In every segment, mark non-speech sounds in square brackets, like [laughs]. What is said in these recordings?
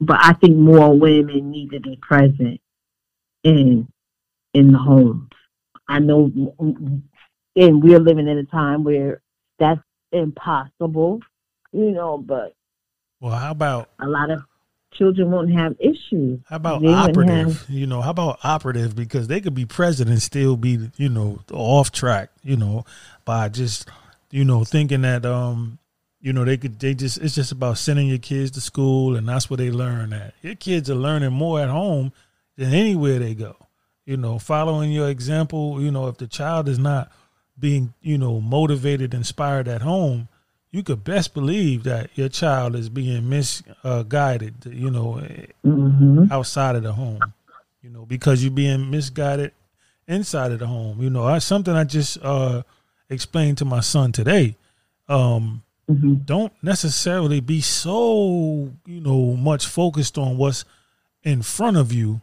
but I think more women need to be present in in the homes. I know, and we're living in a time where that's impossible, you know. But well, how about a lot of children won't have issues? How about they operative? Have, you know, how about operative? Because they could be present and still be, you know, off track. You know, by just, you know, thinking that um you know, they could they just it's just about sending your kids to school and that's where they learn at. Your kids are learning more at home than anywhere they go. You know, following your example, you know, if the child is not being, you know, motivated, inspired at home, you could best believe that your child is being misguided, you know, mm-hmm. outside of the home, you know, because you're being misguided inside of the home. You know, I, something I just uh, explained to my son today. Um, mm-hmm. don't necessarily be so you know much focused on what's in front of you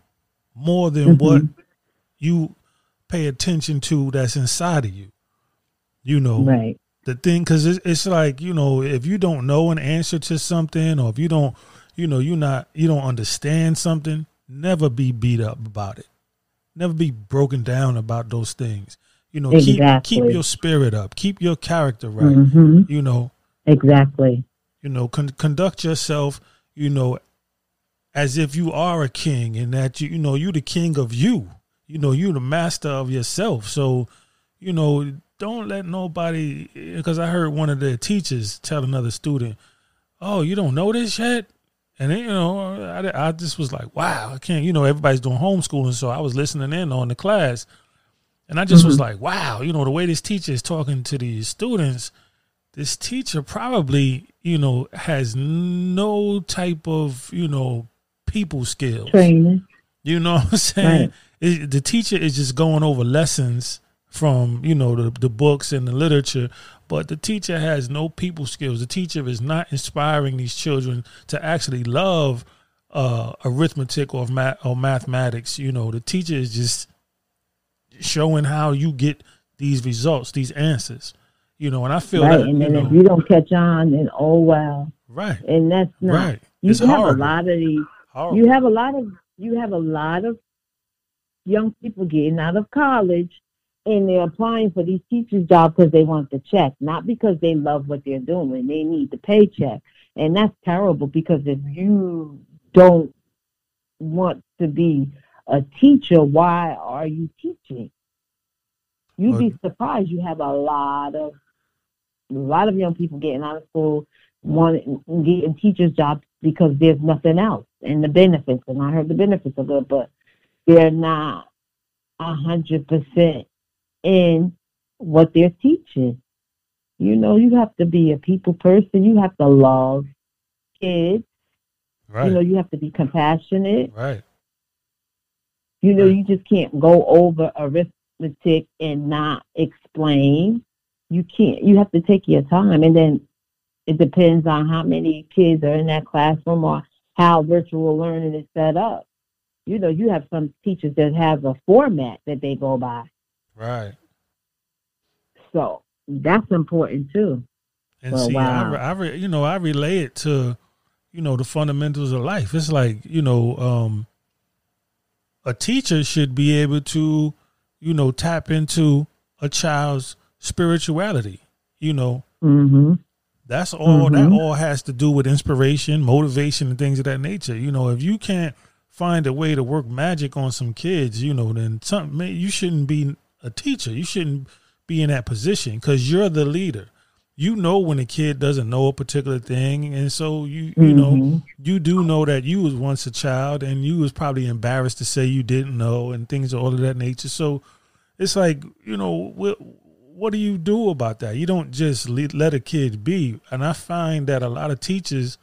more than mm-hmm. what you pay attention to that's inside of you you know right the thing because it's, it's like you know if you don't know an answer to something or if you don't you know you're not you don't understand something never be beat up about it never be broken down about those things you know exactly. keep keep your spirit up keep your character right mm-hmm. you know Exactly. You know, con- conduct yourself, you know, as if you are a king and that you, you know, you're the king of you. You know, you're the master of yourself. So, you know, don't let nobody because I heard one of the teachers tell another student, "Oh, you don't know this yet." And then, you know, I, I just was like, "Wow, I can't." You know, everybody's doing homeschooling, so I was listening in on the class, and I just mm-hmm. was like, "Wow, you know, the way this teacher is talking to these students." This teacher probably, you know, has no type of, you know, people skills. Training. You know what I'm saying? Right. It, the teacher is just going over lessons from, you know, the, the books and the literature, but the teacher has no people skills. The teacher is not inspiring these children to actually love uh, arithmetic or math or mathematics. You know, the teacher is just showing how you get these results, these answers. You know, and I feel right. That, and then you know, if you don't catch on, then oh well. Right. And that's not. Right. You it's have horrible. a lot of these. Horrible. You have a lot of. You have a lot of young people getting out of college and they're applying for these teachers' jobs because they want the check, not because they love what they're doing. They need the paycheck. And that's terrible because if you don't want to be a teacher, why are you teaching? You'd be surprised. You have a lot of a lot of young people getting out of school wanting getting teachers jobs because there's nothing else and the benefits and I heard the benefits of it, but they're not a hundred percent in what they're teaching. You know, you have to be a people person. You have to love kids. Right. You know, you have to be compassionate. Right. You know, right. you just can't go over arithmetic and not explain you can't you have to take your time. And then it depends on how many kids are in that classroom or how virtual learning is set up. You know you have some teachers that have a format that they go by. Right. So that's important too. And see wow. I, I you know i relate it to you know the fundamentals of life. It's like you know um a teacher should be able to you know tap into a child's spirituality. You know, mm-hmm. that's all. Mm-hmm. That all has to do with inspiration, motivation, and things of that nature. You know, if you can't find a way to work magic on some kids, you know, then something you shouldn't be a teacher. You shouldn't be in that position because you're the leader. You know when a kid doesn't know a particular thing, and so you you mm-hmm. know you do know that you was once a child, and you was probably embarrassed to say you didn't know, and things of all of that nature. So it's like you know what do you do about that? You don't just let a kid be. And I find that a lot of teachers,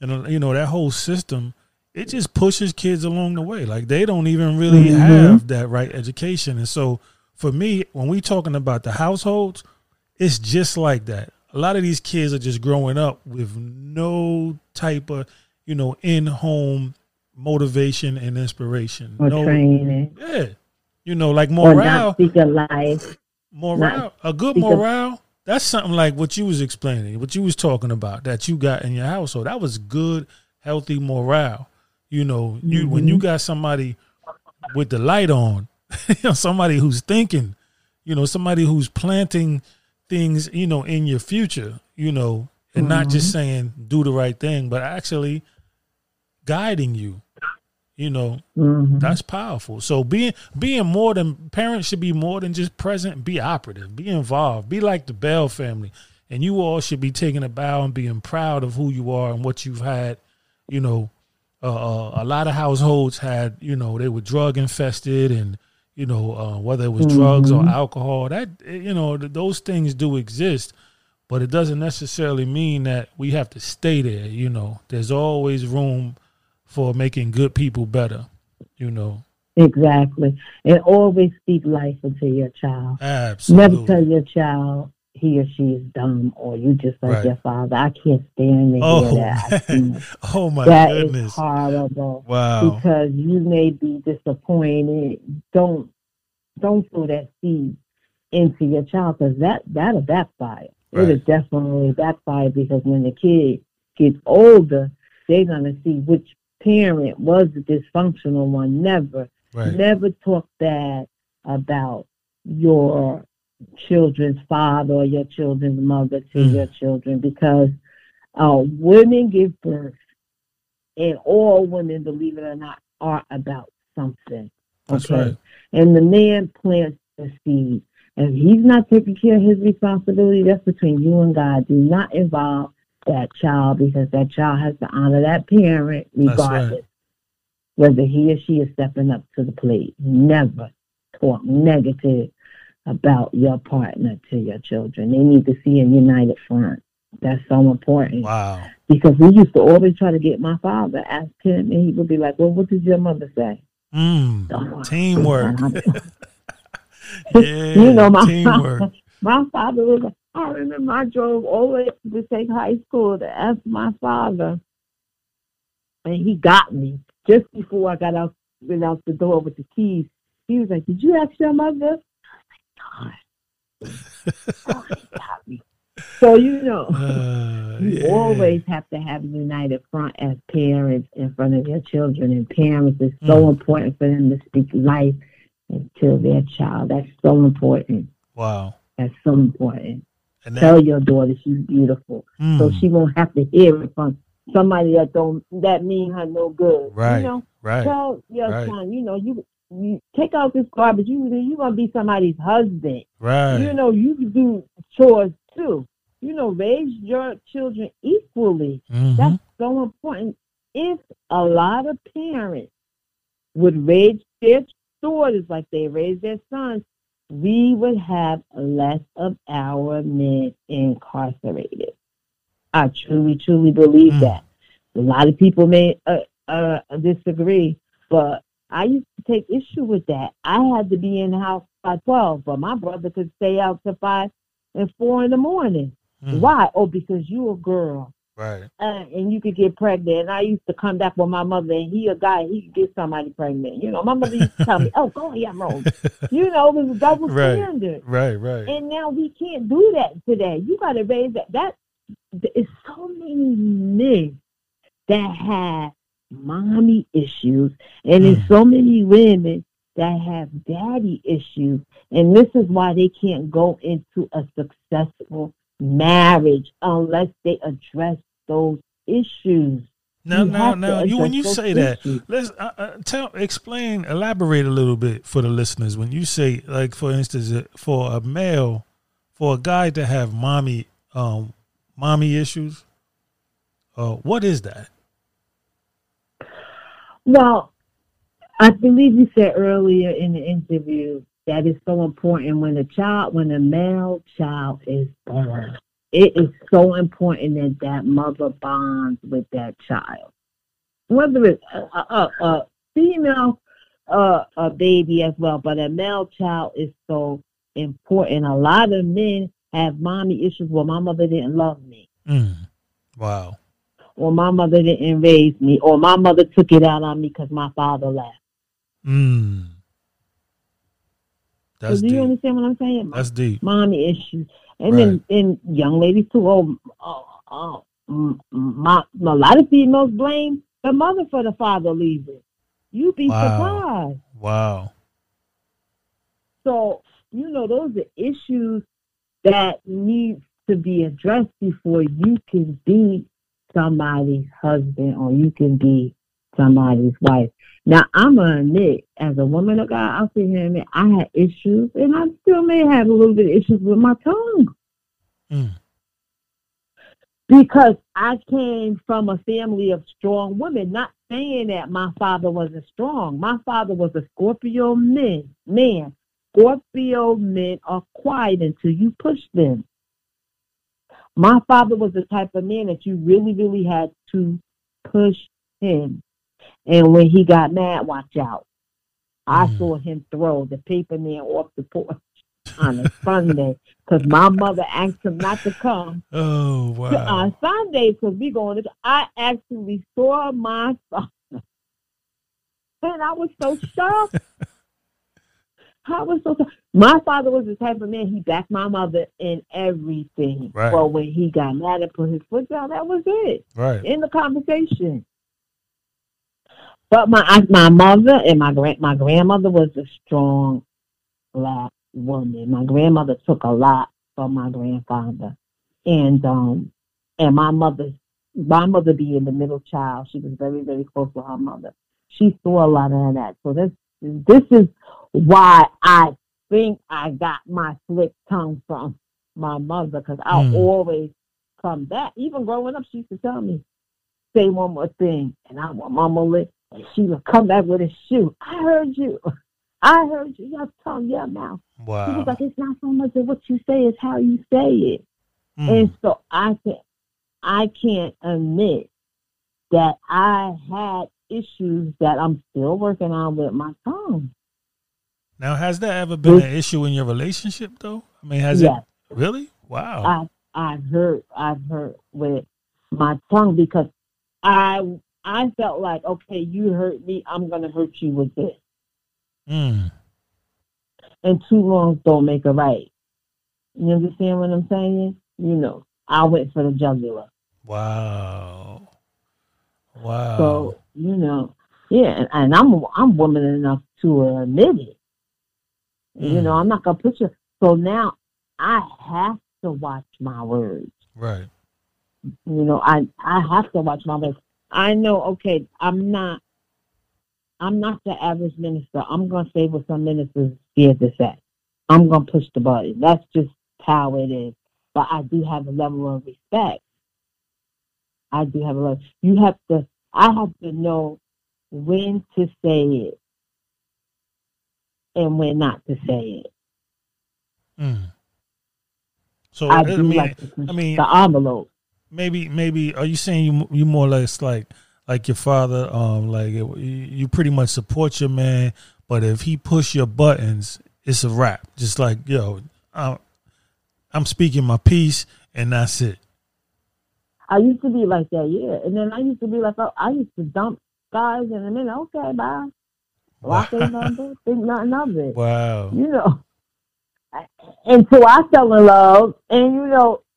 and you know that whole system, it just pushes kids along the way. Like they don't even really mm-hmm. have that right education. And so for me, when we talking about the households, it's just like that. A lot of these kids are just growing up with no type of, you know, in home motivation and inspiration. Or no, training. Yeah. You know, like morale. Or not speak a life morale, a good morale. That's something like what you was explaining, what you was talking about that you got in your household. That was good healthy morale. You know, you mm-hmm. when you got somebody with the light on, [laughs] you know, somebody who's thinking, you know, somebody who's planting things, you know, in your future, you know, and mm-hmm. not just mm-hmm. saying do the right thing, but actually guiding you. You know, mm-hmm. that's powerful. So being being more than parents should be more than just present, be operative, be involved, be like the Bell family. And you all should be taking a bow and being proud of who you are and what you've had, you know, uh, uh, a lot of households had, you know, they were drug infested and, you know, uh, whether it was mm-hmm. drugs or alcohol, that, you know, th- those things do exist, but it doesn't necessarily mean that we have to stay there. You know, there's always room for making good people better, you know. Exactly. And always speak life into your child. Absolutely. Never tell your child he or she is dumb or you just like right. your father. I can't stand to oh, hear that. [laughs] oh my that goodness. That is horrible. Wow. Because you may be disappointed. Don't don't throw that seed into your child because that that'll backfire. Right. It'll definitely backfire because when the kid gets older, they're gonna see which parent was a dysfunctional one. Never, right. never talk bad about your children's father or your children's mother to mm. your children because uh, women give birth, and all women, believe it or not, are about something. That's okay? right. And the man plants the seed. And he's not taking care of his responsibility, that's between you and God. Do not involve that child because that child has to honor that parent regardless right. whether he or she is stepping up to the plate. Never talk negative about your partner to your children. They need to see a united front. That's so important. Wow. Because we used to always try to get my father, ask him, and he would be like, Well, what did your mother say? Mm, oh, teamwork. [laughs] [laughs] yeah, you know, my teamwork. Father, [laughs] my father was like, I remember I drove all the way to take high school to ask my father, and he got me just before I got out went out the door with the keys. He was like, "Did you ask your mother?" I was like, "God, [laughs] oh, got me." So you know, uh, [laughs] you yeah. always have to have a united front as parents in front of your children, and parents is so mm. important for them to speak life into their child. That's so important. Wow, that's so important. And Tell your daughter she's beautiful, mm. so she won't have to hear it from somebody that don't that mean her no good. Right. You know, right. Tell your right. son, you know, you you take out this garbage, you you gonna be somebody's husband. Right. You know, you can do chores too. You know, raise your children equally. Mm-hmm. That's so important. If a lot of parents would raise their daughters like they raise their sons, we would have less of our men incarcerated. I truly, truly believe mm. that. A lot of people may uh, uh, disagree, but I used to take issue with that. I had to be in the house by 12, but my brother could stay out till 5 and 4 in the morning. Mm. Why? Oh, because you're a girl. Right. Uh, and you could get pregnant. And I used to come back with my mother, and he a guy, he could get somebody pregnant. You know, my mother used to tell me, oh, go ahead, Rose. [laughs] You know, it was a double right. standard. Right, right. And now we can't do that today. You got to raise that. That is so many men that have mommy issues, and there's mm. so many women that have daddy issues, and this is why they can't go into a successful marriage unless they address those issues. Now, you now, now, you when you say issues. that, let's uh, uh, tell, explain, elaborate a little bit for the listeners. When you say, like, for instance, uh, for a male, for a guy to have mommy, um, mommy issues, uh, what is that? Well, I believe you said earlier in the interview that is so important when a child, when a male child is born. It is so important that that mother bonds with that child, whether it's a, a, a female uh, a baby as well, but a male child is so important. A lot of men have mommy issues. Well, my mother didn't love me. Mm. Wow or my mother didn't raise me, or my mother took it out on me because my father left. Mm. That's do you understand what I'm saying? That's deep. Mommy issues, and right. then and young ladies too. Oh, oh, oh, mm, mm, my, a lot of females blame the mother for the father leaving. You'd be wow. surprised. Wow. So, you know, those are issues that need to be addressed before you can be somebody's husband or you can be somebody's wife. Now, I'm gonna admit, as a woman of God, I'll sit here and admit I had issues, and I still may have a little bit of issues with my tongue. Mm. Because I came from a family of strong women, not saying that my father wasn't strong. My father was a Scorpio man. Man, Scorpio men are quiet until you push them. My father was the type of man that you really, really had to push him. And when he got mad, watch out. I mm. saw him throw the paper man off the porch on a Sunday because my mother asked him not to come. Oh wow! On Sunday because we going to. I actually saw my father, and I was so shocked. [laughs] I was so shocked. my father was the type of man he backed my mother in everything. Right. But when he got mad and put his foot down, that was it. Right. In the conversation. But my my mother and my grand my grandmother was a strong black woman. My grandmother took a lot from my grandfather, and um and my mother my mother being the middle child, she was very very close to her mother. She saw a lot of that. So this this is why I think I got my slick tongue from my mother because I'll mm. always come back. Even growing up, she used to tell me, say one more thing, and I want mama lick, and she would come back with a shoe. I heard you. I heard you. Your tongue, your mouth. Wow. She was like, it's not so much of what you say, it's how you say it. Mm. And so I can I can't admit that I had issues that I'm still working on with my tongue. Now, has that ever been an issue in your relationship, though? I mean, has yes. it really? Wow. I I've heard I've heard with my tongue because I I felt like okay, you hurt me, I'm gonna hurt you with this. Mm. And two wrongs don't make a right. You understand what I'm saying? You know, I went for the jugular. Wow. Wow. So you know, yeah, and I'm I'm woman enough to admit it. Mm. You know, I'm not gonna put you. So now I have to watch my words. Right. You know, I I have to watch my words. I know. Okay, I'm not. I'm not the average minister. I'm gonna say what some ministers scared to say. I'm gonna push the button. That's just how it is. But I do have a level of respect. I do have a level. You have to. I have to know when to say it and when not to say it. Mm. So I, I mean, like I mean, the envelope. Maybe, maybe. Are you saying you you more or less like like your father? Um, like you pretty much support your man, but if he push your buttons, it's a wrap. Just like yo, I'm, I'm speaking my piece, and that's it. I used to be like that, yeah. And then I used to be like, oh, I used to dump guys in a minute. Okay, bye. Block wow. number, [laughs] think nothing of it. Wow. You know, until I fell in love, and you know, it, it,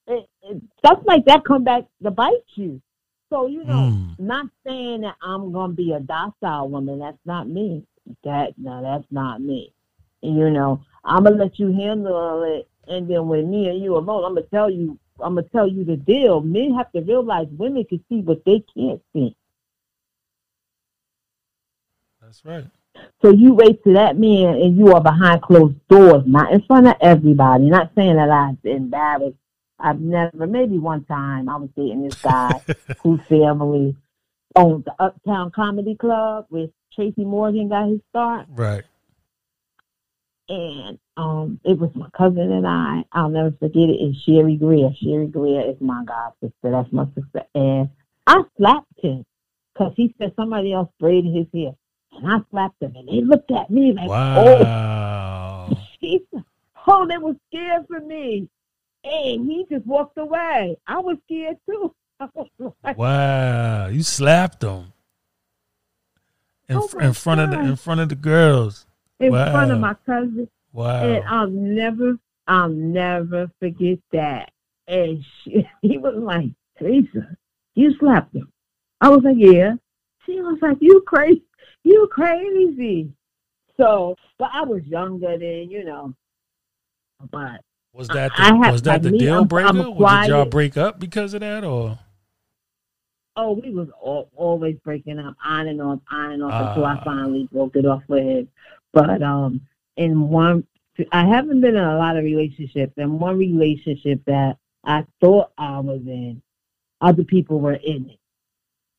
stuff like that come back to bite you. So you know, mm. not saying that I'm gonna be a docile woman. That's not me. That no, that's not me. And, you know, I'm gonna let you handle it, and then when me and you alone, I'm gonna tell you. I'm gonna tell you the deal. Men have to realize women can see what they can't see. That's right. So you wait to that man and you are behind closed doors, not in front of everybody. Not saying that I've embarrassed. I've never, maybe one time I was dating this guy whose family owned the Uptown Comedy Club where Tracy Morgan got his start. Right. And um, it was my cousin and I. I'll never forget it. And Sherry Greer. Sherry Greer is my god sister. That's my sister. And I slapped him because he said somebody else braided his hair. And I slapped him, and they looked at me like, wow. [laughs] oh. oh, they were scared for me. And he just walked away. I was scared too. [laughs] like, wow, you slapped him in, oh in front God. of the in front of the girls. In wow. front of my cousin. Wow. And I'll never, I'll never forget that. And she, [laughs] he was like, Teresa, You slapped him. I was like, yeah. She was like, you crazy. You crazy. So, but I was younger then, you know. But was that the, have, was that the me, deal I'm, breaker? I'm did y'all break up because of that, or? Oh, we was all, always breaking up, on and off, on and off, uh, until I ah. finally broke it off with him. But um, in one, I haven't been in a lot of relationships. and one relationship that I thought I was in, other people were in it.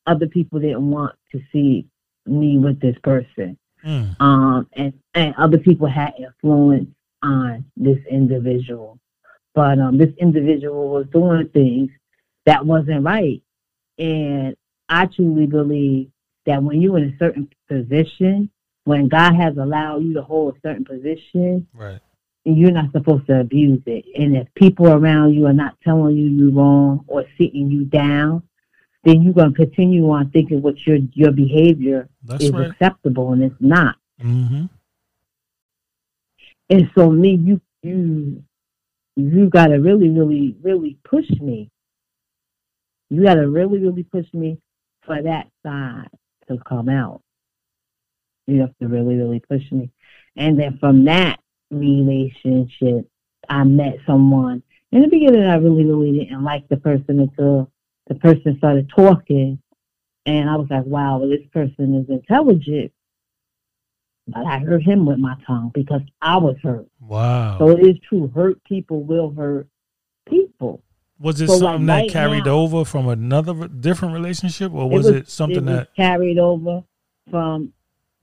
Other people didn't want to see me with this person. Mm. Um, and, and other people had influence on this individual. But um, this individual was doing things that wasn't right. And I truly believe that when you're in a certain position, when God has allowed you to hold a certain position, right. you're not supposed to abuse it. And if people around you are not telling you you're wrong or sitting you down, then you're going to continue on thinking what your your behavior That's is right. acceptable, and it's not. Mm-hmm. And so, me, you you you got to really, really, really push me. You got to really, really push me for that side to come out. You have to really, really push me. And then from that relationship, I met someone. In the beginning, I really, really didn't like the person until the person started talking. And I was like, wow, well, this person is intelligent. But I hurt him with my tongue because I was hurt. Wow. So it is true. Hurt people will hurt people. Was it so something like right that carried now, over from another different relationship, or was it, was, it something it that carried over from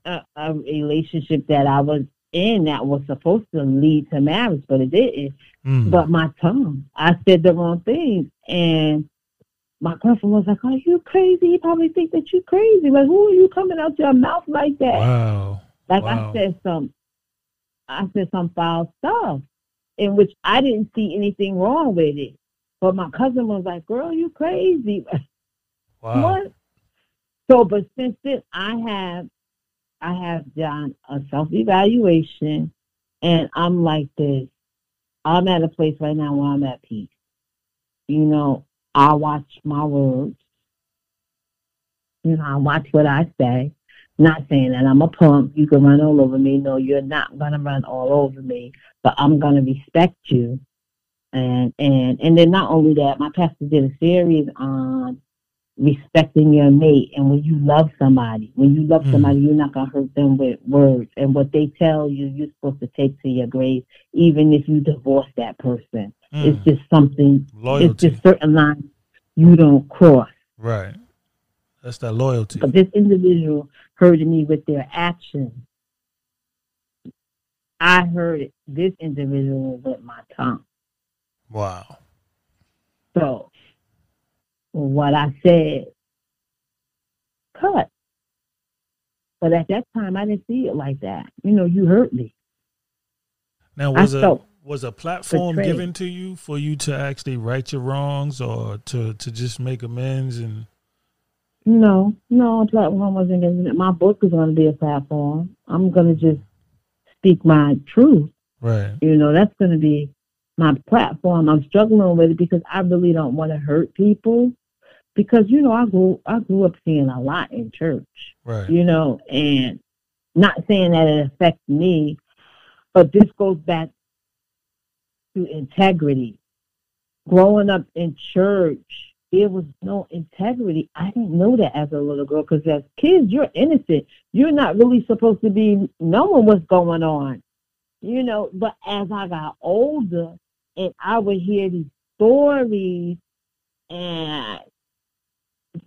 a, a, relationship that I was in that was supposed to lead to marriage, but it didn't. Mm. But my tongue, I said the wrong things, and my girlfriend was like, "Are you crazy? He probably think that you crazy. Like, who are you coming out your mouth like that?" Wow. Like wow. I said some, I said some foul stuff, in which I didn't see anything wrong with it. But my cousin was like, "Girl, you crazy." [laughs] Wow. What? So, but since then, I have, I have done a self evaluation, and I'm like this. I'm at a place right now where I'm at peace. You know, I watch my words. You know, I watch what I say. Not saying that I'm a punk. You can run all over me. No, you're not gonna run all over me. But I'm gonna respect you and and and then not only that, my pastor did a series on respecting your mate and when you love somebody when you love mm. somebody you're not going to hurt them with words and what they tell you you're supposed to take to your grave even if you divorce that person mm. it's just something loyalty. it's just certain lines you don't cross right that's that loyalty but this individual hurted me with their actions i heard this individual with my tongue Wow. So what I said cut. But at that time I didn't see it like that. You know, you hurt me. Now was I a was a platform betrayed. given to you for you to actually right your wrongs or to, to just make amends and no, no, a platform wasn't given. My book is going to be a platform. I'm going to just speak my truth. Right. You know, that's going to be my platform. I'm struggling with it because I really don't want to hurt people. Because you know, I grew I grew up seeing a lot in church. Right. You know, and not saying that it affects me, but this goes back to integrity. Growing up in church, there was no integrity. I didn't know that as a little girl because as kids, you're innocent. You're not really supposed to be knowing what's going on, you know. But as I got older, and I would hear these stories and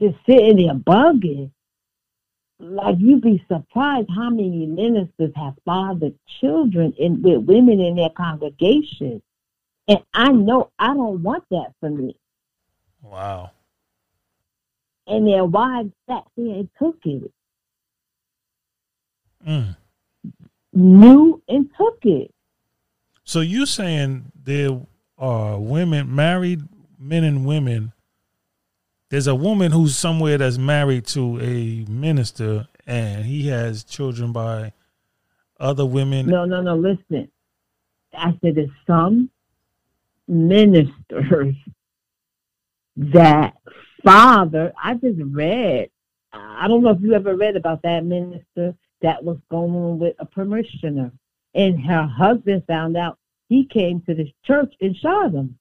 just sitting there bugging. Like you'd be surprised how many ministers have fathered children in, with women in their congregation. And I know I don't want that for me. Wow. And their wives sat there and took it. Mm. Knew and took it. So you saying there are women, married men and women. There's a woman who's somewhere that's married to a minister, and he has children by other women. No, no, no. Listen, I said there's some ministers that father, I just read. I don't know if you ever read about that minister that was going with a parishioner, and her husband found out he came to the church and shot him.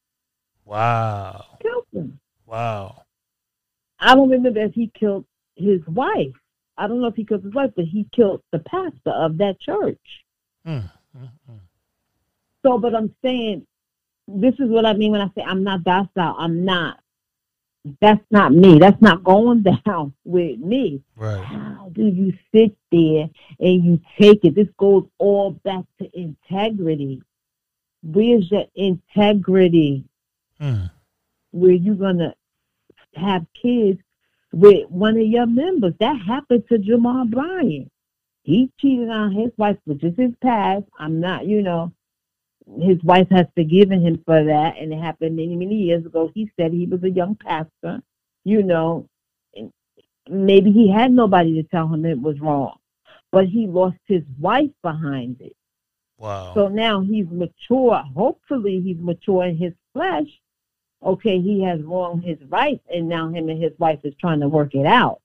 Wow. Killed him. Wow. I don't remember if he killed his wife. I don't know if he killed his wife, but he killed the pastor of that church. Mm, mm, mm. So, but I'm saying, this is what I mean when I say I'm not docile. I'm not. That's not me. That's not going [laughs] down with me. Right. How do you sit there and you take it? This goes all back to integrity. Where's your integrity? Mm. Where you gonna have kids with one of your members? That happened to Jamal Bryant. He cheated on his wife, which is his past. I'm not, you know, his wife has forgiven him for that, and it happened many, many years ago. He said he was a young pastor, you know, maybe he had nobody to tell him it was wrong, but he lost his wife behind it. Wow. So now he's mature. Hopefully, he's mature in his flesh. Okay, he has wronged his rights, and now him and his wife is trying to work it out.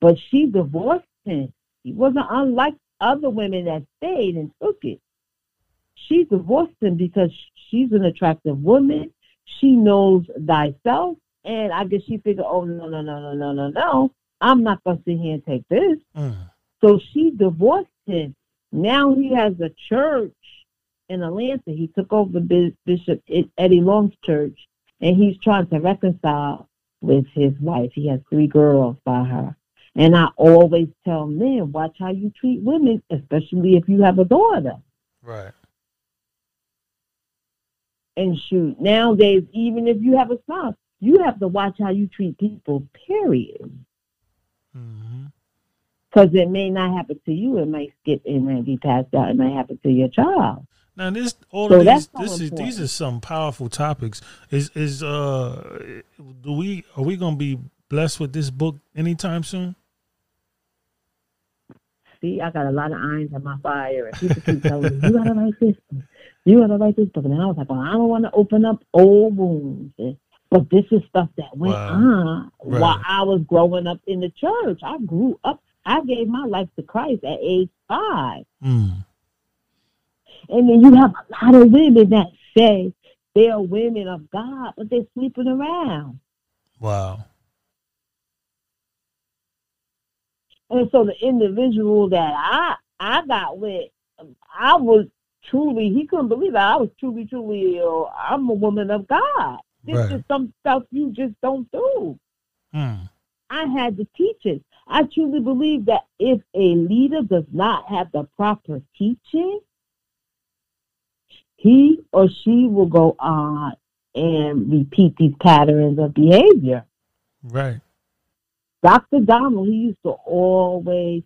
But she divorced him. He wasn't unlike other women that stayed and took it she divorced him because she's an attractive woman. She knows thyself. And I guess she figured, oh, no, no, no, no, no, no, no. I'm not going to sit here and take this. Mm. So she divorced him. Now he has a church in Atlanta. He took over Bishop Eddie Long's church, and he's trying to reconcile with his wife. He has three girls by her. And I always tell men, watch how you treat women, especially if you have a daughter. Right and shoot. Nowadays, even if you have a spouse, you have to watch how you treat people, period. Because mm-hmm. it may not happen to you. It might skip and may be passed out. It might happen to your child. Now this all so of these this is these are some powerful topics. Is is uh do we are we gonna be blessed with this book anytime soon? See, I got a lot of irons on my fire, and people keep telling me you gotta write this you gotta write this book. And I was like, well, I don't want to open up old wounds. But this is stuff that went wow. on right. while I was growing up in the church. I grew up. I gave my life to Christ at age five. Mm. And then you have a lot of women that say they're women of God, but they're sleeping around. Wow. And so the individual that I I got with, I was truly, he couldn't believe that I was truly, truly, ill. I'm a woman of God. This right. is some stuff you just don't do. Hmm. I had to teach it. I truly believe that if a leader does not have the proper teaching, he or she will go on and repeat these patterns of behavior. Right. Dr. Donald, he used to always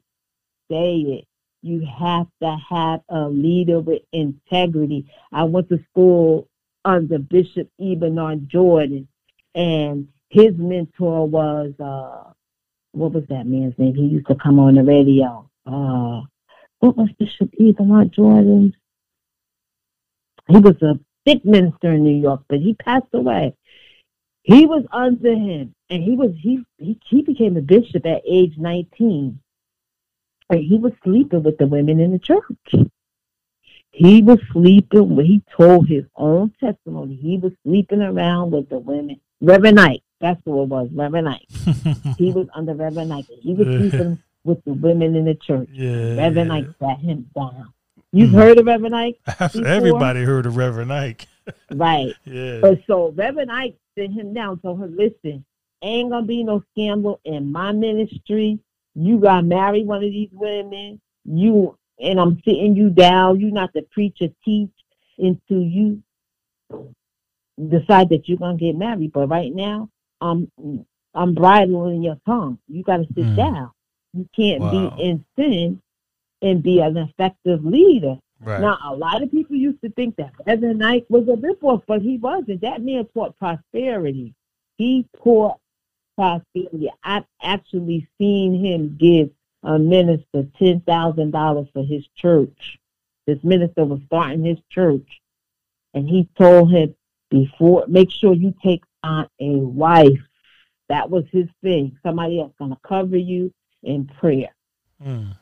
say it you have to have a leader with integrity. I went to school under Bishop E. Bernard Jordan, and his mentor was uh, what was that man's name? He used to come on the radio. Uh, what was Bishop E. Bernard Jordan? He was a thick minister in New York, but he passed away. He was under him, and he was he he, he became a bishop at age nineteen he was sleeping with the women in the church. He was sleeping, when he told his own testimony, he was sleeping around with the women. Reverend Ike, that's who it was, Reverend Ike. [laughs] he was under Reverend Ike. He was sleeping with the women in the church. Yeah, Reverend Ike sat him down. You've mm. heard of Reverend Ike? [laughs] Everybody heard of Reverend Ike. right. [laughs] Yeah. But so Reverend Ike sent him down, told her, listen, ain't gonna be no scandal in my ministry you got married one of these women, you and I'm sitting you down, you not the preacher teach until you decide that you're gonna get married. But right now, I'm I'm bridling your tongue. You gotta sit mm. down. You can't wow. be in sin and be an effective leader. Right. Now, a lot of people used to think that Reverend Ike was a ripoff, but he wasn't. That man taught prosperity. He taught prosperity. I've actually seen him give a minister ten thousand dollars for his church. This minister was starting his church, and he told him before, make sure you take on a wife That was his thing. Somebody else going to cover you in prayer. Mm.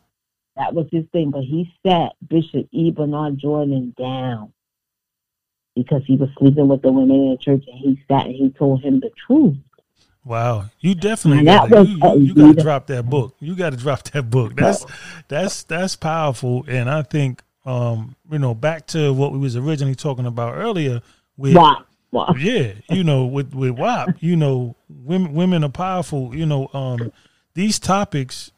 That was his thing. But he sat Bishop E. Bernard Jordan down because he was sleeping with the women in the church and he sat and he told him the truth. Wow, you definitely got to, you, you got to drop that book. You got to drop that book. That's that's that's powerful, and I think um you know back to what we was originally talking about earlier with Wow. Wow. yeah you know with with WAP you know women women are powerful you know um these topics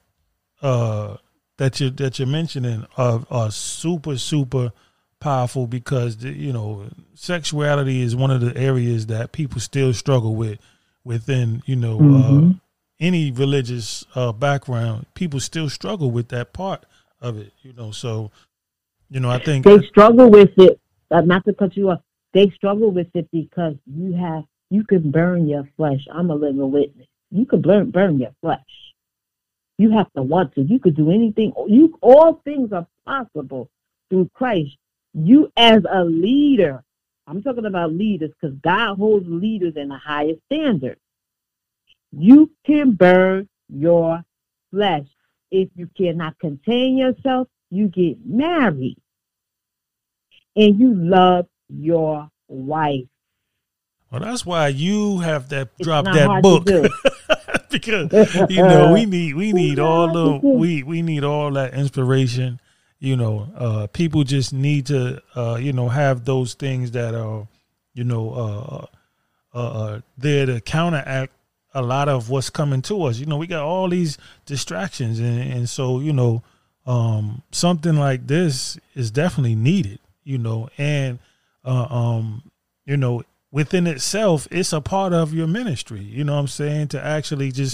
uh that you that you're mentioning are are super super powerful because you know sexuality is one of the areas that people still struggle with within you know uh Mhm. any religious uh background people still struggle with that part of it you know so you know i think They struggle with it, uh, not to cut you off. They struggle with it because you have, you can burn your flesh. I'm a living witness. You can burn, burn your flesh. You have to want to. You could do anything. You, all things are possible through Christ. You as a leader, I'm talking about leaders because God holds leaders in the highest standard. You can burn your flesh. If you cannot contain yourself, you get married and you love your wife. well that's why you have that It's drop that book to [laughs] because you know we need we need all the we we need all that inspiration you know uh people just need to uh you know have those things that are you know uh uh, uh there to counteract a lot of what's coming to us. You know we got all these distractions and and so you know um something like this is definitely needed you know and uh, um you know within itself it's a part of your ministry you know what i'm saying to actually just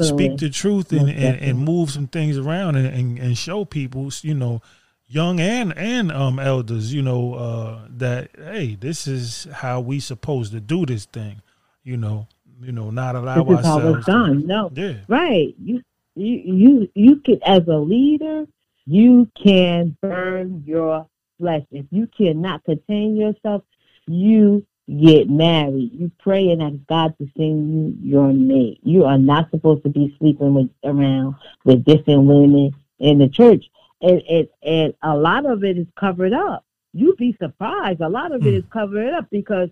speak the truth and, and, and move some things around and, and, and show people, you know, young and and um elders, you know, uh that hey, this is how we supposed to do this thing, you know, you know, not allow this is how ourselves it's to- done. No, yeah. right. You, you, you, you can, as a leader, you can burn your flesh. If you cannot contain yourself, you get married. You pray and ask God to send you your mate. You are not supposed to be sleeping with around with different women in the church. And, and, and a lot of it is covered up. You'd be surprised. A lot of it Hmm. covered up because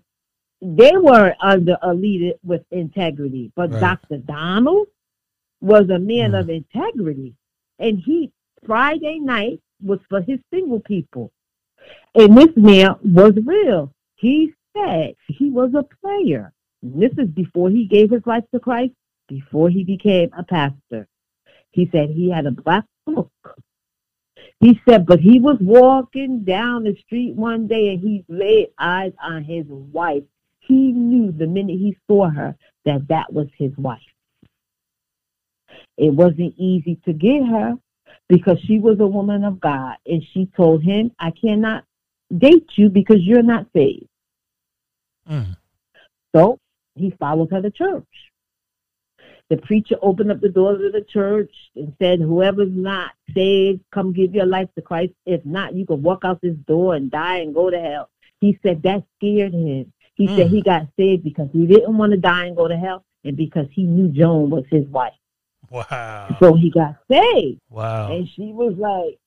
they were under a leader with integrity. But Right. Dr. Donald was a man Hmm. of integrity. And he, Friday night was for his single people. And this man was real. He said he was a player. And this is before he gave his life to Christ, before he became a pastor. He said he had a black book. He said, but he was walking down the street one day and he laid eyes on his wife. He knew the minute he saw her that that was his wife. It wasn't easy to get her because she was a woman of God. And she told him, I cannot date you because you're not saved. Mm. So he followed her to church. The preacher opened up the doors of the church and said, Whoever's not saved, come give your life to Christ. If not, you can walk out this door and die and go to hell. He said that scared him. He said Mm. he got saved because he didn't want to die and go to hell and because he knew Joan was his wife. Wow. So he got saved. Wow. And she was like,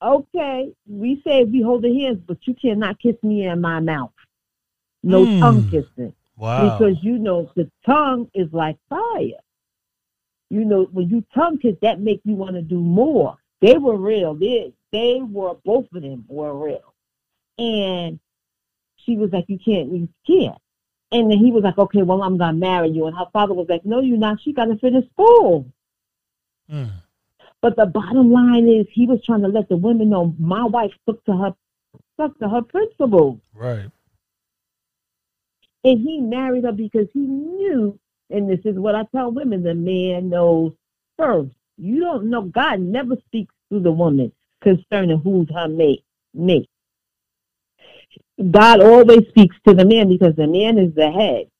Okay, we say we hold the hands, but you cannot kiss me in my mouth. No Mm. tongue kissing. Wow. Because you know the tongue is like fire. You know, when you tongue kiss, that makes you want to do more. They were real. They they were both of them were real. And she was like, You can't, you can't. And then he was like, Okay, well I'm gonna marry you. And her father was like, No, you're not, she gotta finish school. Mm. But the bottom line is he was trying to let the women know my wife stuck to her stuck to her principles. Right. And he married her because he knew, and this is what I tell women, the man knows first. You don't know, God never speaks to the woman concerning who's her mate. mate. God always speaks to the man because the man is the head.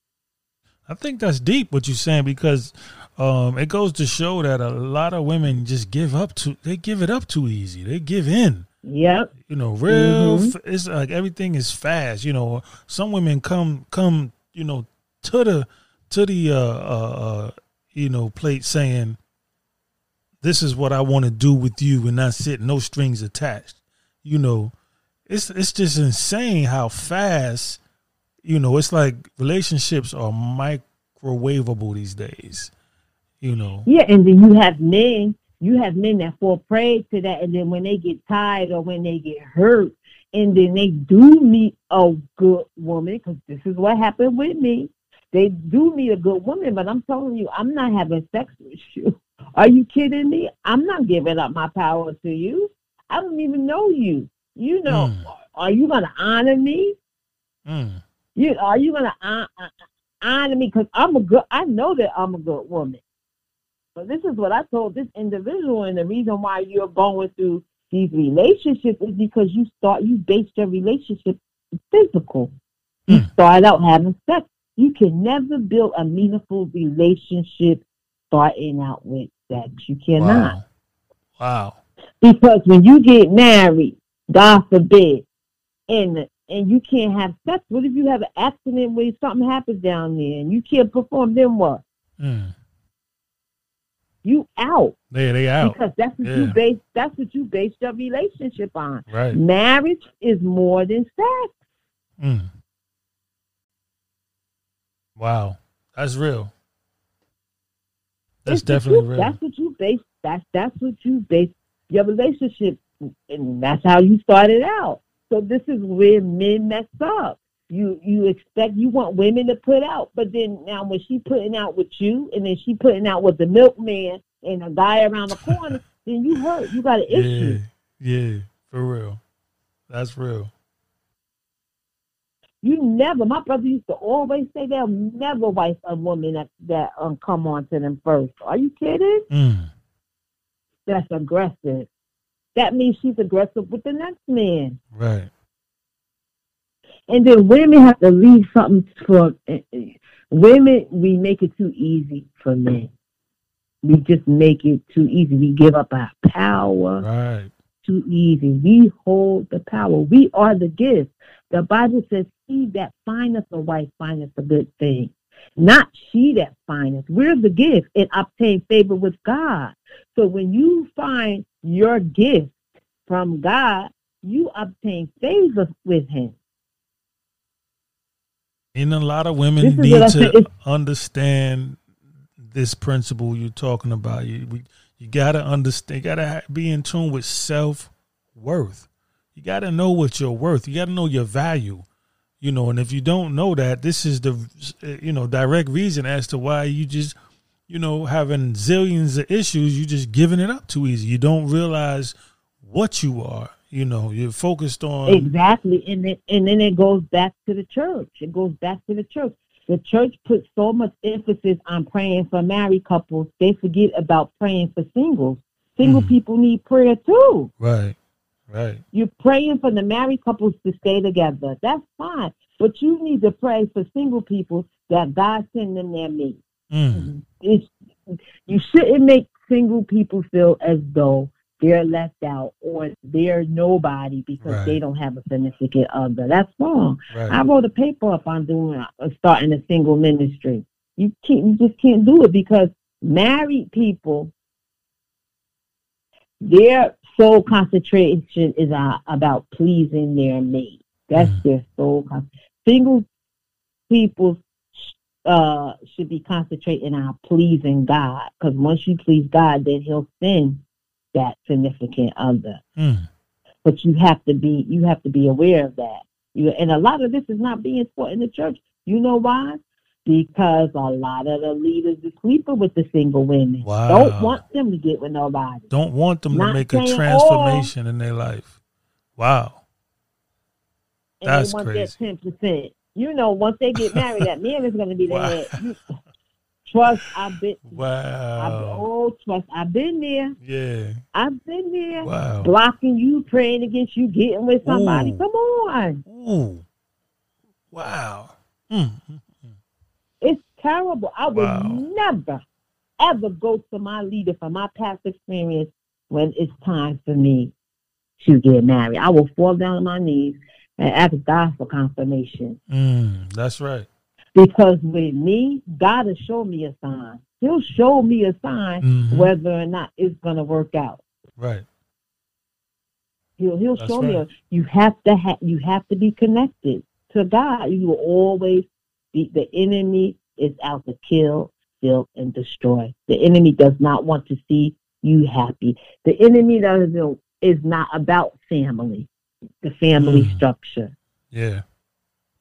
I think that's deep what you're saying because um, it goes to show that a lot of women just give up to they give it up too easy. They give in. Yep. You know, real. Mhm. f It's like everything is fast. You know, some women come come. You know, to the to the uh, uh, uh you know plate saying this is what I want to do with you and that's it, no strings attached. You know, it's it's just insane how fast, you know, it's like relationships are microwavable these days. You know. Yeah, and then you have men, you have men that fall prey to that, and then when they get tired or when they get hurt, and then they do meet a good woman, because this is what happened with me. They do meet a good woman, but I'm telling you, I'm not having sex with you. Are you kidding me? I'm not giving up my power to you. I don't even know you. You know, mm. are you going to honor me? Mm. You are you going to uh, honor me? Because I'm a good. I know that I'm a good woman. This is what I told this individual, and the reason why you're going through these relationships is because you start you based your relationship physical. You mm. start out having sex. You can never build a meaningful relationship starting out with sex. You cannot. Wow. wow. Because when you get married, God forbid, and and you can't have sex. What if you have an accident where something happens down there and you can't perform? Then what? Mm. You out. Yeah, they out. Because that's what yeah. you base. That's what you base your relationship on. Right. Marriage is more than sex. Mm. Wow, that's real. That's definitely you, real. That's what you base. That's that's what you base your relationship, and that's how you started out. So this is where men mess up. You you expect you want women to put out, but then now when she putting out with you, and then she putting out with the milkman and a guy around the corner, [laughs] then you hurt. You got an issue. Yeah, yeah, for real. That's real. You never. My brother used to always say they'll never wife a woman that that um come on to them first. Are you kidding? Mm. That's aggressive. That means she's aggressive with the next man. Right. And then women have to leave something for eh, eh, women. We make it too easy for men. We just make it too easy. We give up our power. Right. Too easy. We hold the power. We are the gift. The Bible says, He that findeth a wife findeth a good thing. Not she that findeth. We're the gift and obtain favor with God. So when you find your gift from God, you obtain favor with Him. And a lot of women need to understand this principle you're talking about. You you gotta understand. You gotta be in tune with self worth. You got to know what you're worth. You got to know your value. You know, and if you don't know that, this is the you know direct reason as to why you just you know having zillions of issues. You just giving it up too easy. You don't realize what you are. You know, you're focused on exactly, and then and then it goes back to the church. It goes back to the church. The church puts so much emphasis on praying for married couples, they forget about praying for singles. Single mm. people need prayer too. Right. Right. You're praying for the married couples to stay together. That's fine. But you need to pray for single people that God send them their mate. Mm. It's, you shouldn't make single people feel as though they're left out or they're nobody because right. they don't have a significant other. That's wrong. Right. I wrote a paper up on doing uh, starting a single ministry. You can't, you just can't do it because married people, they're sole concentration is uh, about pleasing their mate. That's mm. their sole con- Single people uh, should be concentrating on pleasing God because once you please God, then He'll send that significant other. Mm. But you have to be you have to be aware of that. You, and a lot of this is not being taught in the church. You know why? because a lot of the leaders are sleeping with the single women. Wow. Don't want them to get with nobody. Don't want them Not to make a transformation all. in their life. Wow. And That's they want crazy. that ten percent. You know, once they get married, that man is going to be [laughs] wow. there. Trust, I've been. Wow. I've, oh, trust, I've been there. Yeah. I've been there. Wow. Blocking you, praying against you, getting with somebody. Ooh. Come on. Ooh. Wow. Mm terrible. I would never, ever go to my leader for my past experience when it's time for me to get married. I will fall down on my knees and ask God for confirmation. Mm, that's right. Because with me, God will show me a sign. He'll show me a sign Mhm. whether or not it's gonna work out. Right. He'll he'll That's show me. A, you have to ha- you have to be connected to God. You will always be. The enemy is out to kill, steal, and destroy. The enemy does not want to see you happy. The enemy doesn't is not about family, the family Mm. structure. Yeah.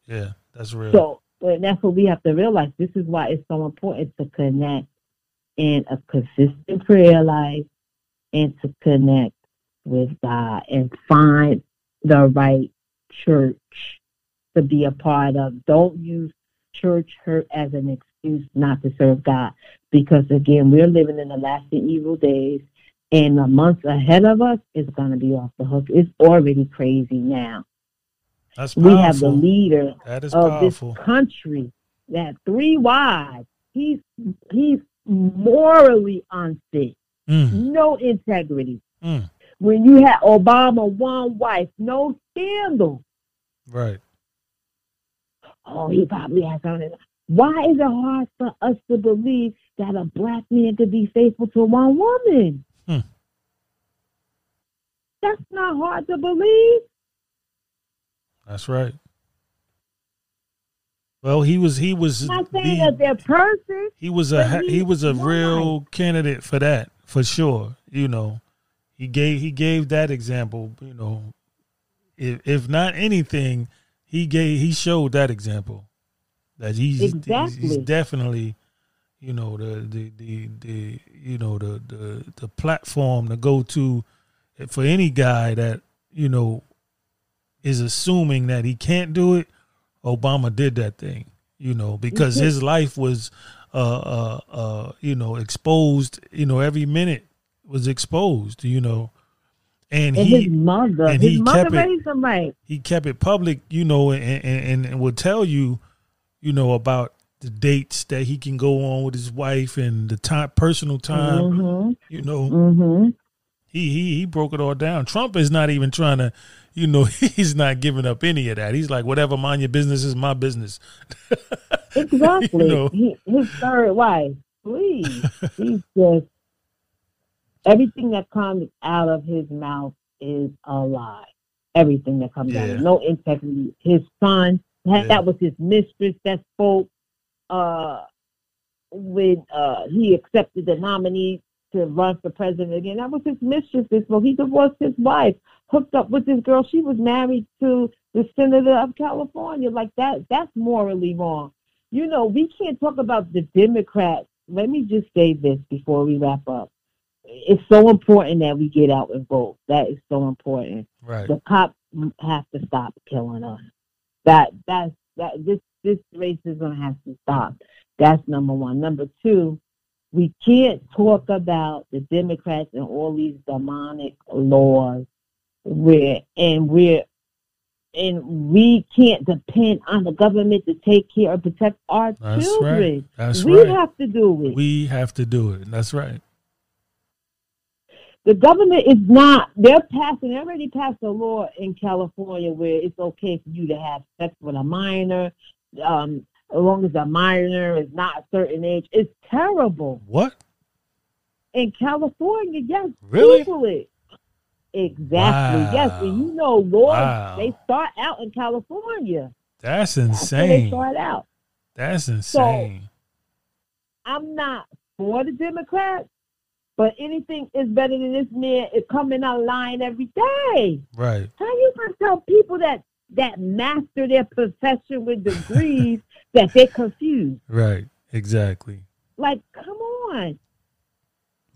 Yeah. That's real. So, and that's what we have to realize. This is why it's so important to connect in a consistent prayer life and to connect with God and find the right church to be a part of. Don't use church hurt as an excuse not to serve God. Because again, we're living in the last and evil days and the months ahead of us is going to be off the hook. It's already crazy now. That's We have the leader That is of powerful. this country that three wives. He's he's morally unfit, Mm, no integrity. mm. When you had Obama one wife, no scandal. Right. Oh, he probably has something. Why is it hard for us to believe that a black man could be faithful to one woman? Hmm. That's not hard to believe. That's right. Well, he was he was I'm not saying the- that they're perfect. he was a he- he was a real candidate for that for sure. You know, he gave he gave that example. You know, if if not anything, he gave he showed that example that he's he's, he's Exactly. definitely you know the the the, the you know the, the the platform to go to for any guy that you know is assuming that he can't do it. Obama did that thing, you know, because his life was, uh, uh, uh, you know, exposed. You know, every minute was exposed. You know, and, And he his mother, and his he mother kept it- him right. he kept it public, you know, and, and, and would tell you, you know, about the dates that he can go on with his wife and the time, personal time. Mm-hmm. You know, Mm-hmm. he he he broke it all down. Trump is not even trying to, you know, [laughs] he's not giving up any of that. He's like, whatever, mind your business is my business. [laughs] Exactly. You know. he, his third wife. Please. He's [laughs] just everything that comes out of his mouth is a lie. Everything that comes out of no integrity. His son, that, Yeah. that was his mistress that spoke uh when uh he accepted the nominee to run for president again. That was his mistress that spoke. He divorced his wife, hooked up with this girl. She was married to the senator of California. Like that that's morally wrong. You know, we can't talk about the Democrats. Let me just say this before we wrap up. It's so important that we get out and vote. That is so important. Right. The cops have to stop killing us. That that's that this this race is to stop. That's number one. Number two, we can't talk about the Democrats and all these demonic laws where and we're and we can't depend on the government to take care and protect our That's children. right. That's we right. have to do it. we have to do it. That's right. the government is not they're passing they already passed a law in california where it's okay for you to have sex with a minor um as long as the minor is not a certain age it's terrible What? in california yes Really? Exactly Wow. yes and you know Lord, Wow. they start out in california That's that's they insane. start out That's insane. i'm not for the democrats but anything is better than this man is coming out lying every day right. How you gonna tell people that that master their profession with degrees [laughs] that they're confused? Right. Exactly. Like, come on.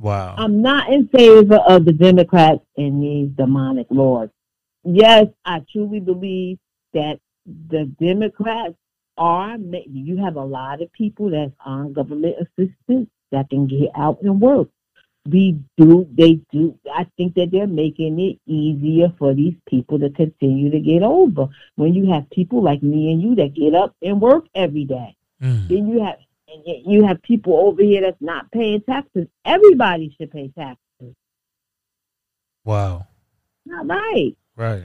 Wow. I'm not in favor of the Democrats and these demonic laws. Yes, I truly believe that the Democrats are. You have a lot of people that's on government assistance that can get out and work. We do. They do. I think that they're making it easier for these people to continue to get over. When you have people like me and you that get up and work every day, Mm. then you have and yet you have people over here that's not paying taxes. Everybody should pay taxes. Wow. Not right. Right.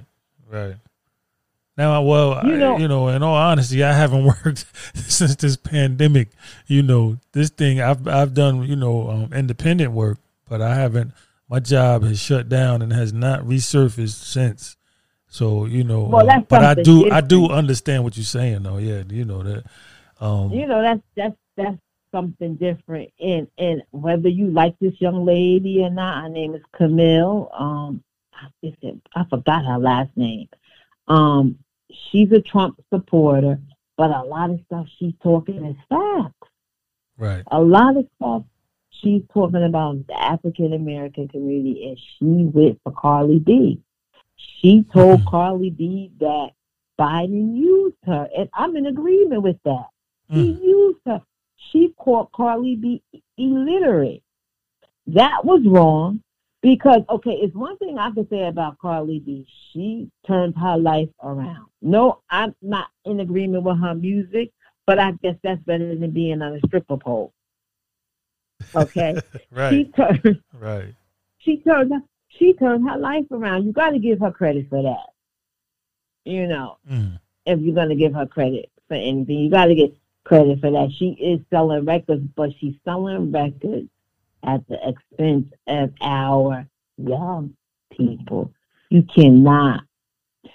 Right. Now, well, you know, I, you know, in all honesty, I haven't [laughs] worked since this pandemic. You know, this thing I've I've done, you know, um, independent work, but I haven't. My job has shut down and has not resurfaced since. So you know, well, uh, but I do. I do understand what you're saying, though. Yeah, you know that. Um, you know that's that's that's something different, and and whether you like this young lady or not, her name is Camille. Um, I, I forgot her last name. Um, she's a Trump supporter, but a lot of stuff she's talking is facts. Right. A lot of stuff she's talking about the African American community, and she went for Cardi B. She told. [laughs] Cardi B that Biden used her, and I'm in agreement with that. Mm. He used her. She called Cardi B illiterate. That was wrong. Because okay, it's one thing I can say about Cardi B. She turned her life around. No, I'm not in agreement with her music, but I guess that's better than being on a stripper pole. Okay, [laughs] right. She turned [laughs] right. She turned she turned her life around. You got to give her credit for that. You know, mm. if you're going to give her credit for anything, you got to get credit for that. She is selling records, but she's selling records at the expense of our young people. You cannot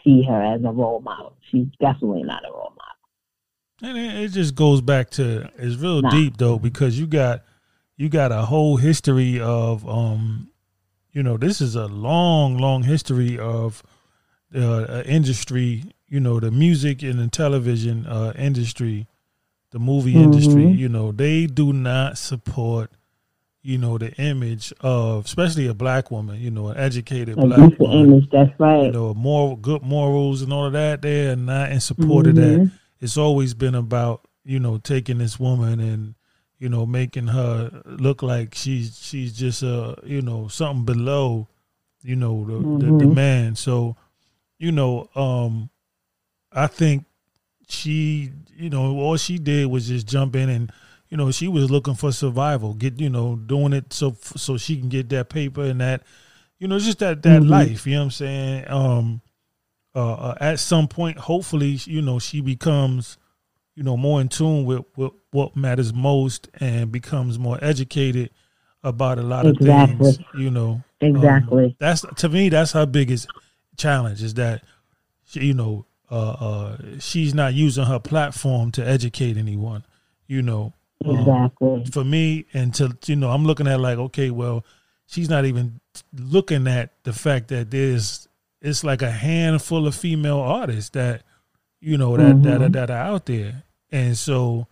see her as a role model. She's definitely not a role model. And it just goes back to it's real nah. deep though because you got you got a whole history of um you know this is a long long history of uh, industry you know the music and the television uh, industry the movie mm-hmm. industry you know they do not support you know, the image of especially a black woman, you know, an educated a black woman. Image, that's right. You know, moral good morals and all of that. They are not in support mm-hmm. of that. Mm-hmm. It's always been about, you know, taking this woman and, you know, making her look like she's she's just uh, you know, something below, you know, the, mm-hmm. the, the man. So, you know, um I think she, you know, all she did was just jump in and you know, she was looking for survival, get you know, doing it so so she can get that paper and that, you know, just that that mm-hmm. life. You know what I'm saying? Um, uh, uh, at some point, hopefully, you know, she becomes, you know, more in tune with, with what matters most and becomes more educated about a lot exactly. of things. You know, um, exactly. Um, that's to me, that's her biggest challenge is that, she, you know, uh, uh, she's not using her platform to educate anyone. You know, Exactly. Um, for me, and to you know, I'm looking at like, okay, well, she's not even looking at the fact that there's it's like a handful of female artists that you know that mm-hmm. that, that are out there, and so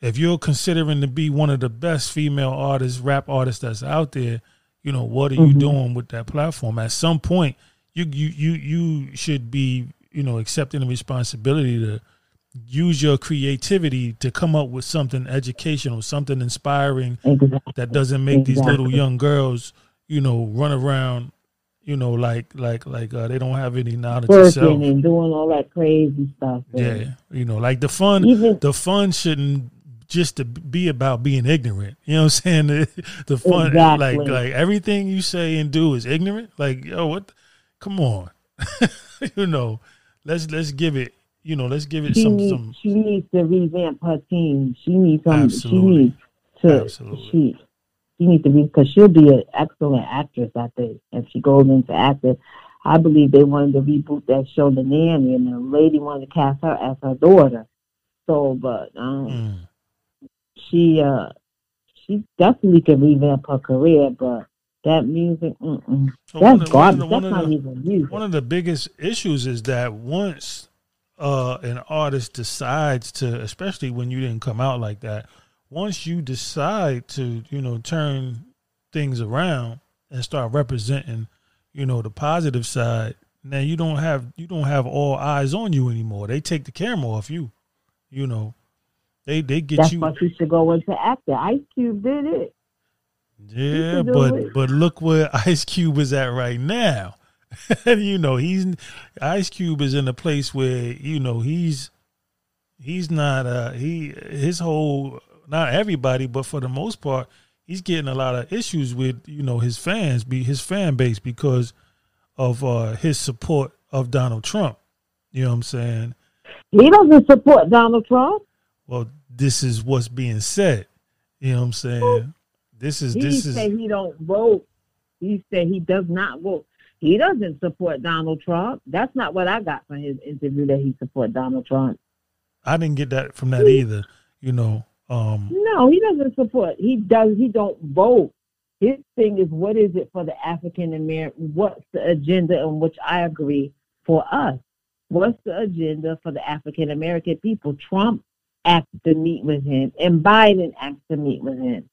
if you're considering to be one of the best female artists, rap artists that's out there, you know, what are mm-hmm. you doing with that platform? At some point, you you you you should be you know accepting the responsibility to use your creativity to come up with something educational, something inspiring exactly. that doesn't make exactly. these little young girls, you know, run around, you know, like like like uh, they don't have any knowledge Working and doing all that crazy stuff. Yeah, you know, like the fun. Even, the fun shouldn't just to be about being ignorant. You know what I'm saying? [laughs] The, the fun, exactly. like like everything you say and do is ignorant. Like yo, what? Come on, [laughs] you know. Let's let's give it you know, let's give it she some, needs, some. She needs to revamp her team. She needs some. Absolutely. She needs to. Absolutely. She, she needs to be because she'll be an excellent actress. I think if she goes into acting, I believe they wanted to reboot that show, The Nanny, and the lady wanted to cast her as her daughter. So, but um, mm. she uh, she definitely can revamp her career, but that music, mm-mm. So that's garbage. That's not the, even music. One of the biggest issues is that once uh, an artist decides to, especially when you didn't come out like that, once you decide to, you know, turn things around and start representing, you know, the positive side, now you don't have you don't have all eyes on you anymore. They take the camera off you. You know, they they get That's you. That's why you should go into acting. Ice Cube did it. Yeah, but it. but look where Ice Cube is at right now. [laughs] you know, he's Ice Cube is in a place where you know he's he's not uh he his whole not everybody, but for the most part, he's getting a lot of issues with you know his fans, be his fan base because of uh his support of Donald Trump. You know what I'm saying? He doesn't support Donald Trump. Well, this is what's being said. You know what I'm saying? This is he this is said he don't vote. He said he does not vote. He doesn't support Donald Trump. That's not what I got from his interview that he support Donald Trump. I didn't get that from that either. You know, um No, he doesn't support. He does. He don't vote. His thing is what is it for the African American? What's the agenda, on which I agree for us. What's the agenda for the African American people? Trump asked to meet with him, and Biden asked to meet with him.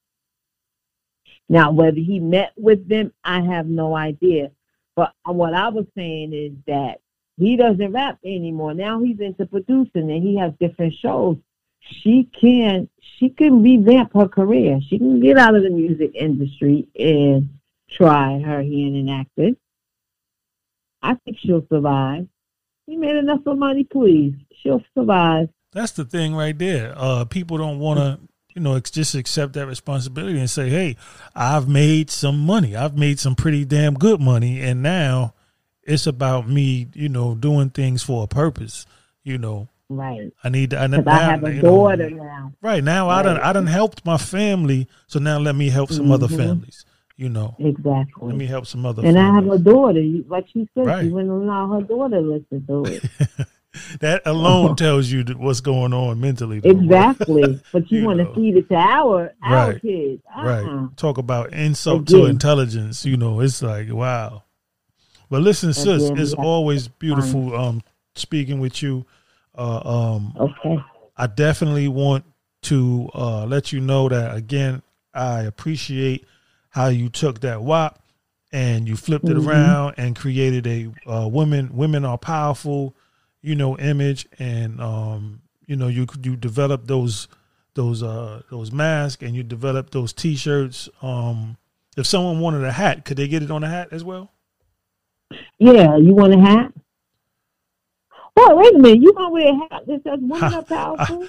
Now, whether he met with them, I have no idea. But what I was saying is that he doesn't rap anymore. Now he's into producing, and he has different shows. She can she can revamp her career. She can get out of the music industry and try her hand in acting. I think she'll survive. He made enough of money, please. She'll survive. That's the thing right there. Uh, people don't want to, you know, just accept that responsibility and say, "Hey, I've made some money. I've made some pretty damn good money, and now it's about me, you know, doing things for a purpose. You know, right? I need. I, now, I have a daughter know, now. Right now, right. I done I done helped my family, so now let me help some mm-hmm. other families. You know, exactly. Let me help some other. And families. I have a daughter. Like she said, right. she wouldn't allow her daughter to listen to it. [laughs] [laughs] that alone tells you what's going on mentally. Though, exactly. [laughs] But you, you want to feed it to our our right. kids. Uh-uh. Right. Talk about insult Again. to intelligence. You know, it's like wow. But listen, Again, sis, it's always beautiful um, speaking with you. Uh, um, okay. I definitely want to uh, let you know that again. I appreciate how you took that WAP and you flipped it mm-hmm. around and created a uh, women women are powerful, you know, image, and um, you know you you develop those those uh those masks and you develop those T-shirts. Um, if someone wanted a hat, could they get it on a hat as well? Yeah, you want a hat? Oh, wait a minute. You gonna wear a hat that says "Women are powerful"?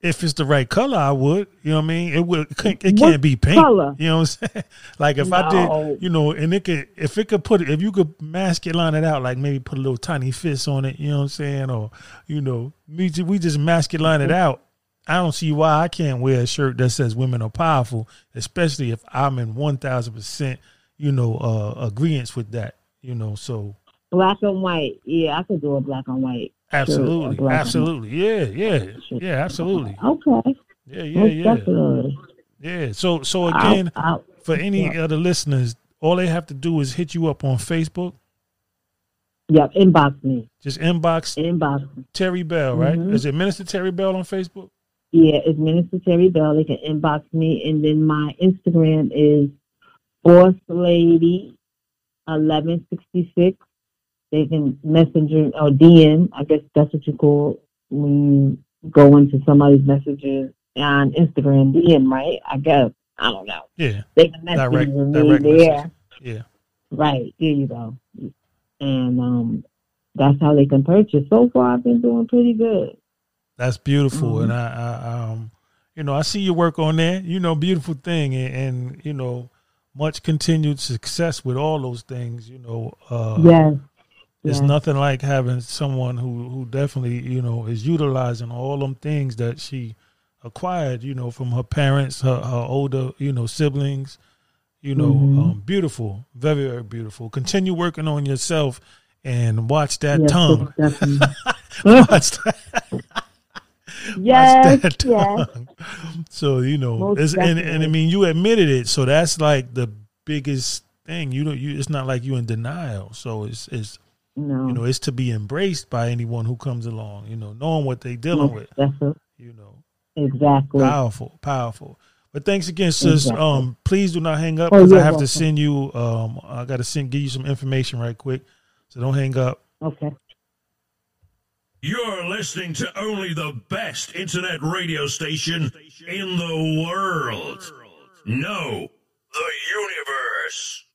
If it's the right color, I would. You know what I mean? It would. It can't, it be pink. Color? You know what I'm saying? [laughs] Like if no. I did, you know, and it could, if it could put it, if you could mask it, line it out, like maybe put a little tiny fist on it. You know what I'm saying? Or you know, we we just mask it, line it out. I don't see why I can't wear a shirt that says "Women are powerful," especially if I'm in one thousand percent, you know, uh, agreement with that. You know, so black and white. Yeah, I could do a black and white. Absolutely, absolutely, yeah, yeah, yeah, absolutely. Okay. Yeah, yeah, yeah. Definitely. Yeah. So, so again, I'll, I'll, for any yeah. other listeners, all they have to do is hit you up on Facebook. Yep, inbox me. Just inbox. Inbox. Terry Bell, right? Mm-hmm. Is it Minister Terry Bell on Facebook? Yeah, it's Minister Terry Bell. They can inbox me, and then my Instagram is Boss Lady eleven sixty six they can messenger or DM. I guess that's what you call when you go into somebody's messages on Instagram DM, right? I guess I don't know. Yeah, they can message direct, me direct there. Yeah, right. There you go. And um, that's how they can purchase. So far, I've been doing pretty good. That's beautiful, mm-hmm. and I, I, um, you know, I see your work on there. You know, beautiful thing, and, and you know, much continued success with all those things. You know, uh, yes it's nothing like having someone who who definitely you know is utilizing all them things that she acquired you know from her parents her, her older you know siblings you know mm-hmm. um, beautiful very very beautiful. Continue working on yourself and watch that yes, tongue. [laughs] [laughs] watch that. Yes, that yes. so you know and, and i mean you admitted it. So that's like the biggest thing. You know you it's not like you in denial. So it's it's no. You know, it's to be embraced by anyone who comes along, you know, knowing what they're dealing with. You know. Exactly. Powerful, powerful. But thanks again, sis. Exactly. Um, please do not hang up because oh, I have welcome. to send you um I gotta send give you some information right quick. So don't hang up. Okay. You're listening to only the best internet radio station in the world. No, the universe.